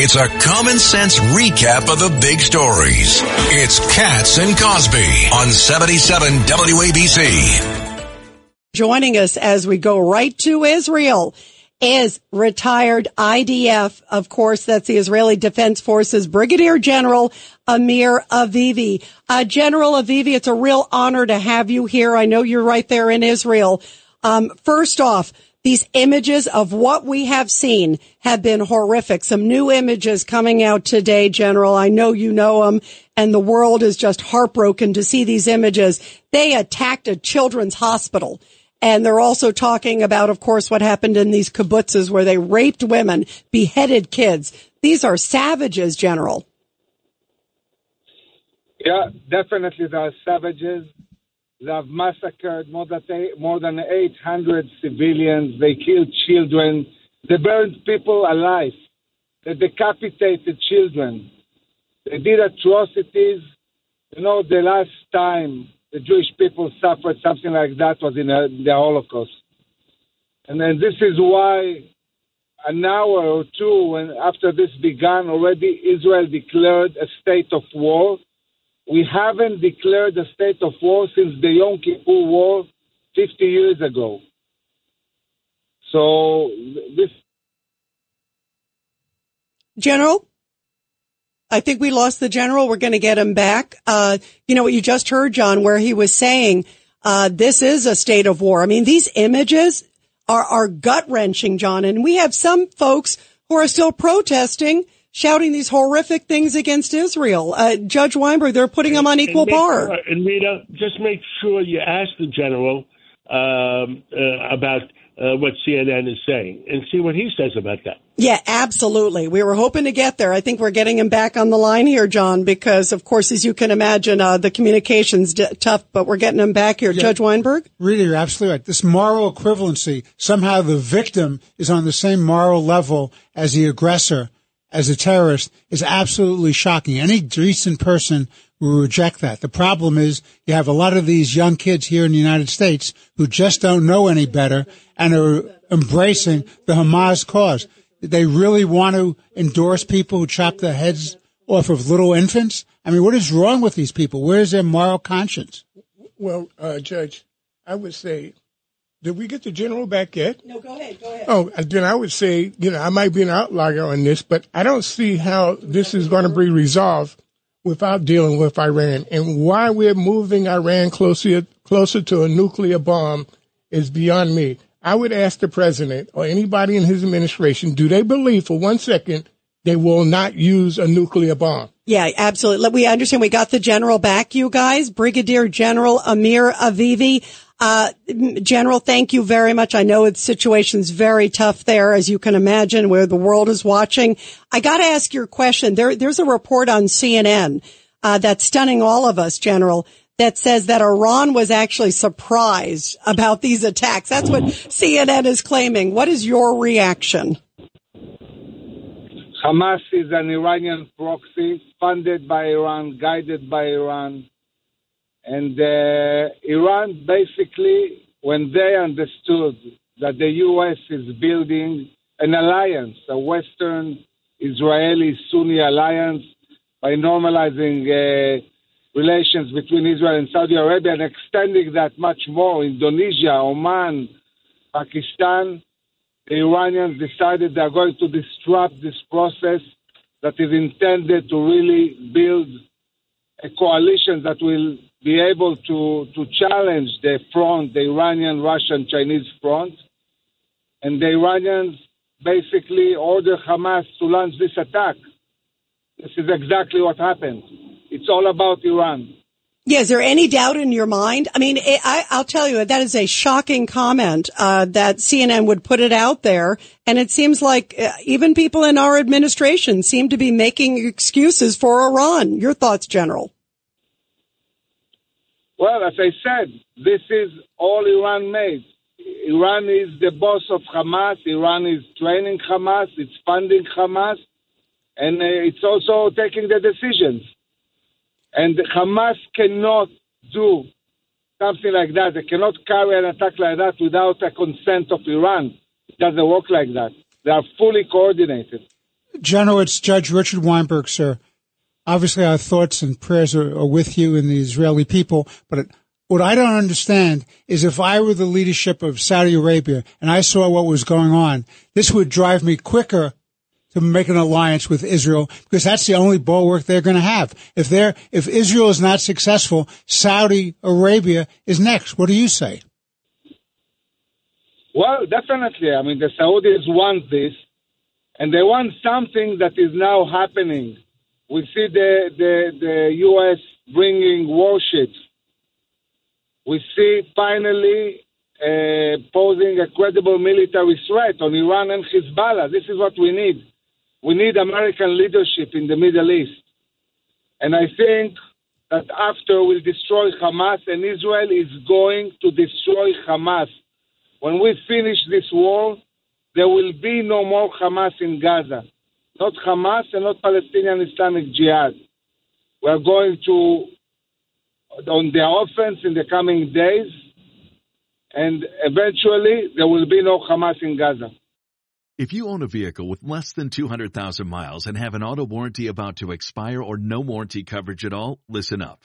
It's a common sense recap of the big stories. It's Cats and Cosby on 77 WABC. Joining us as we go right to Israel is retired IDF, of course, that's the Israeli Defense Forces Brigadier General Amir Avivi. Uh, General Avivi, it's a real honor to have you here. I know you're right there in Israel. Um, first off, these images of what we have seen have been horrific. Some new images coming out today, General. I know you know them and the world is just heartbroken to see these images. They attacked a children's hospital. And they're also talking about, of course, what happened in these kibbutzes where they raped women, beheaded kids. These are savages, General. Yeah, definitely they are savages. They have massacred more than, more than 800 civilians. They killed children. They burned people alive. They decapitated children. They did atrocities. You know, the last time the Jewish people suffered something like that was in uh, the Holocaust. And then this is why an hour or two when, after this began, already Israel declared a state of war. We haven't declared a state of war since the Yom Kippur War 50 years ago. So this. General? I think we lost the general. We're going to get him back. Uh, you know what you just heard, John, where he was saying, uh, this is a state of war. I mean, these images are, are gut wrenching, John. And we have some folks who are still protesting, shouting these horrific things against Israel. Uh, Judge Weinberg, they're putting them on equal and par. And Rita, just make sure you ask the general um, uh, about uh, what CNN is saying and see what he says about that. Yeah, absolutely. We were hoping to get there. I think we're getting him back on the line here, John, because of course, as you can imagine, uh, the communication's d- tough, but we're getting him back here. Yeah. Judge Weinberg? Really, you're absolutely right. This moral equivalency, somehow the victim is on the same moral level as the aggressor, as a terrorist, is absolutely shocking. Any decent person will reject that. The problem is you have a lot of these young kids here in the United States who just don't know any better and are embracing the Hamas cause. They really want to endorse people who chop the heads off of little infants. I mean, what is wrong with these people? Where is their moral conscience? Well, uh, Judge, I would say, did we get the general back yet? No, go ahead, go ahead. Oh, then I would say, you know, I might be an outlier on this, but I don't see how this is going to be resolved without dealing with Iran. And why we're moving Iran closer closer to a nuclear bomb is beyond me. I would ask the president or anybody in his administration, do they believe for one second they will not use a nuclear bomb? Yeah, absolutely. We understand we got the general back, you guys. Brigadier General Amir Avivi. Uh, general, thank you very much. I know the situation's very tough there, as you can imagine, where the world is watching. I got to ask your question. There, there's a report on CNN uh, that's stunning all of us, General, that says that Iran was actually surprised about these attacks. That's what CNN is claiming. What is your reaction? Hamas is an Iranian proxy funded by Iran, guided by Iran. And uh, Iran basically, when they understood that the U.S. is building an alliance, a Western Israeli Sunni alliance, by normalizing uh, relations between Israel and Saudi Arabia and extending that much more, Indonesia, Oman, Pakistan, the Iranians decided they're going to disrupt this process that is intended to really build a coalition that will be able to, to challenge the front, the Iranian, Russian, Chinese front. And the Iranians basically ordered Hamas to launch this attack. This is exactly what happened. It's all about Iran. Yeah, is there any doubt in your mind? I mean, I, will tell you, that is a shocking comment uh, that CNN would put it out there. And it seems like uh, even people in our administration seem to be making excuses for Iran. Your thoughts, General? Well, as I said, this is all Iran made. Iran is the boss of Hamas. Iran is training Hamas. It's funding Hamas. And uh, it's also taking the decisions. And Hamas cannot do something like that. They cannot carry an attack like that without a consent of Iran. It doesn't work like that. They are fully coordinated. General, it's Judge Richard Weinberg, sir. Obviously, our thoughts and prayers are, are with you and the Israeli people, but it, what I don't understand is if I were the leadership of Saudi Arabia and I saw what was going on, this would drive me quicker to make an alliance with Israel because that's the only bulwark they're going to have. If they're, if Israel is not successful, Saudi Arabia is next. What do you say? Well, definitely. I mean, the Saudis want this, and they want something that is now happening. We see the the, the U.S. bringing warships. We see finally uh, posing a credible military threat on Iran and Hezbollah. This is what we need. We need American leadership in the Middle East. And I think that after we'll destroy Hamas, and Israel is going to destroy Hamas. When we finish this war, there will be no more Hamas in Gaza. Not Hamas and not Palestinian Islamic Jihad. We are going to, on the offense in the coming days, and eventually there will be no Hamas in Gaza. If you own a vehicle with less than 200,000 miles and have an auto warranty about to expire or no warranty coverage at all, listen up.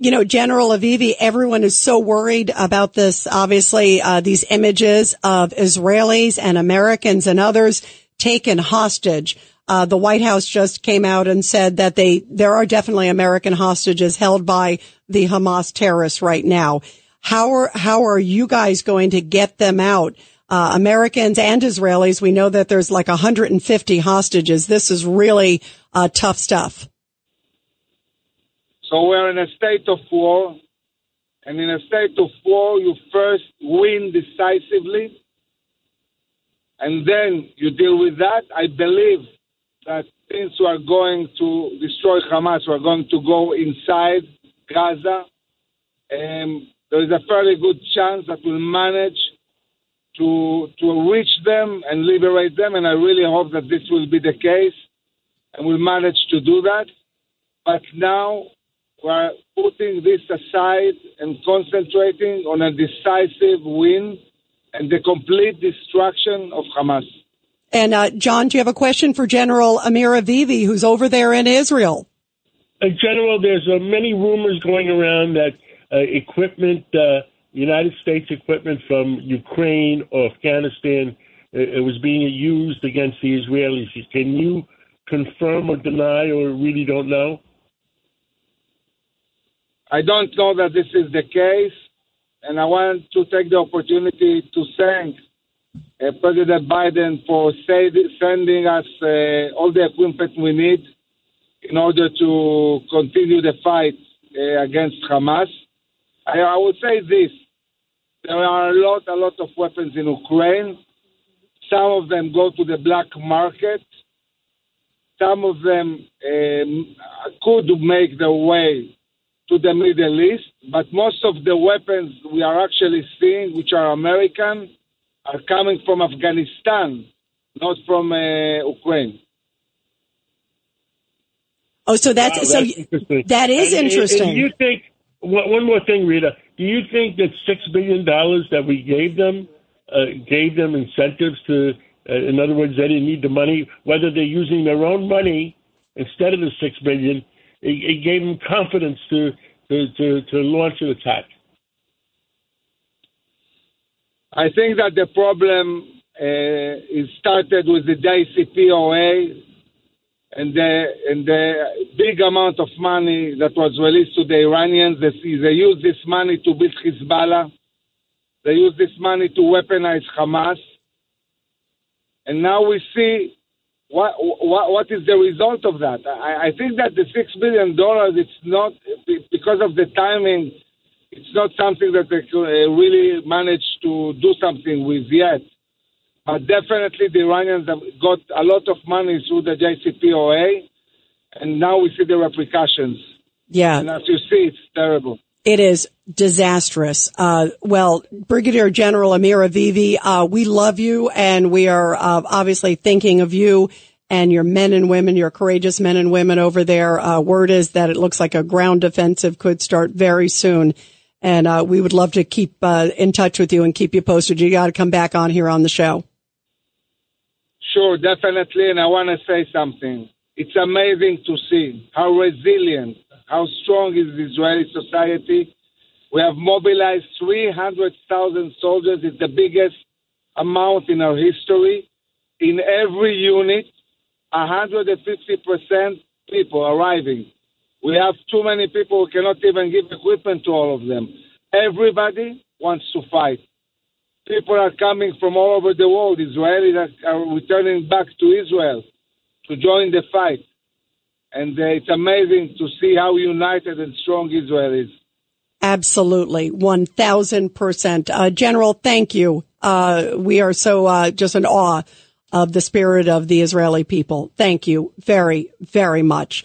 you know, General Avivi, everyone is so worried about this. Obviously, uh, these images of Israelis and Americans and others taken hostage. Uh, the White House just came out and said that they there are definitely American hostages held by the Hamas terrorists right now. How are how are you guys going to get them out? Uh, Americans and Israelis, we know that there's like 150 hostages. This is really uh, tough stuff. So we're in a state of war, and in a state of war, you first win decisively, and then you deal with that. I believe that since we are going to destroy Hamas, we are going to go inside Gaza, and there is a fairly good chance that we'll manage to to reach them and liberate them, and I really hope that this will be the case, and we'll manage to do that. But now we're putting this aside and concentrating on a decisive win and the complete destruction of Hamas. And uh, John, do you have a question for General Amir Avivi, who's over there in Israel? Uh, General, there's uh, many rumors going around that uh, equipment, uh, United States equipment from Ukraine or Afghanistan, uh, it was being used against the Israelis. Can you confirm or deny, or really don't know? I don't know that this is the case, and I want to take the opportunity to thank uh, President Biden for say, sending us uh, all the equipment we need in order to continue the fight uh, against Hamas. I, I would say this: there are a lot, a lot of weapons in Ukraine. Some of them go to the black market. Some of them um, could make their way to the Middle East, but most of the weapons we are actually seeing, which are American, are coming from Afghanistan, not from uh, Ukraine. Oh, so that's, wow, that's so that is and, interesting. And, you think one more thing, Rita? Do you think that six billion dollars that we gave them uh, gave them incentives to? Uh, in other words, they didn't need the money. Whether they're using their own money instead of the six billion, it, it gave them confidence to, to, to, to launch an attack. I think that the problem uh, started with the JCPOA and the, and the big amount of money that was released to the Iranians. They, they used this money to build Hezbollah. They used this money to weaponize Hamas. And now we see what, what, what is the result of that. I, I think that the $6 billion, it's not, because of the timing, it's not something that they uh, really managed to do something with yet. But definitely the Iranians have got a lot of money through the JCPOA, and now we see the repercussions. Yeah. And as you see, it's terrible. It is disastrous. Uh, well, Brigadier General Amir Avivi, uh, we love you and we are uh, obviously thinking of you and your men and women, your courageous men and women over there. Uh, word is that it looks like a ground offensive could start very soon. And uh, we would love to keep uh, in touch with you and keep you posted. You got to come back on here on the show. Sure, definitely. And I want to say something. It's amazing to see how resilient, how strong is Israeli society. We have mobilized 300,000 soldiers. It's the biggest amount in our history. In every unit, 150% people arriving. We have too many people who cannot even give equipment to all of them. Everybody wants to fight. People are coming from all over the world. Israelis are returning back to Israel to join the fight. And uh, it's amazing to see how united and strong Israel is. Absolutely. 1000%. Uh, General, thank you. Uh, we are so, uh, just in awe of the spirit of the Israeli people. Thank you very, very much.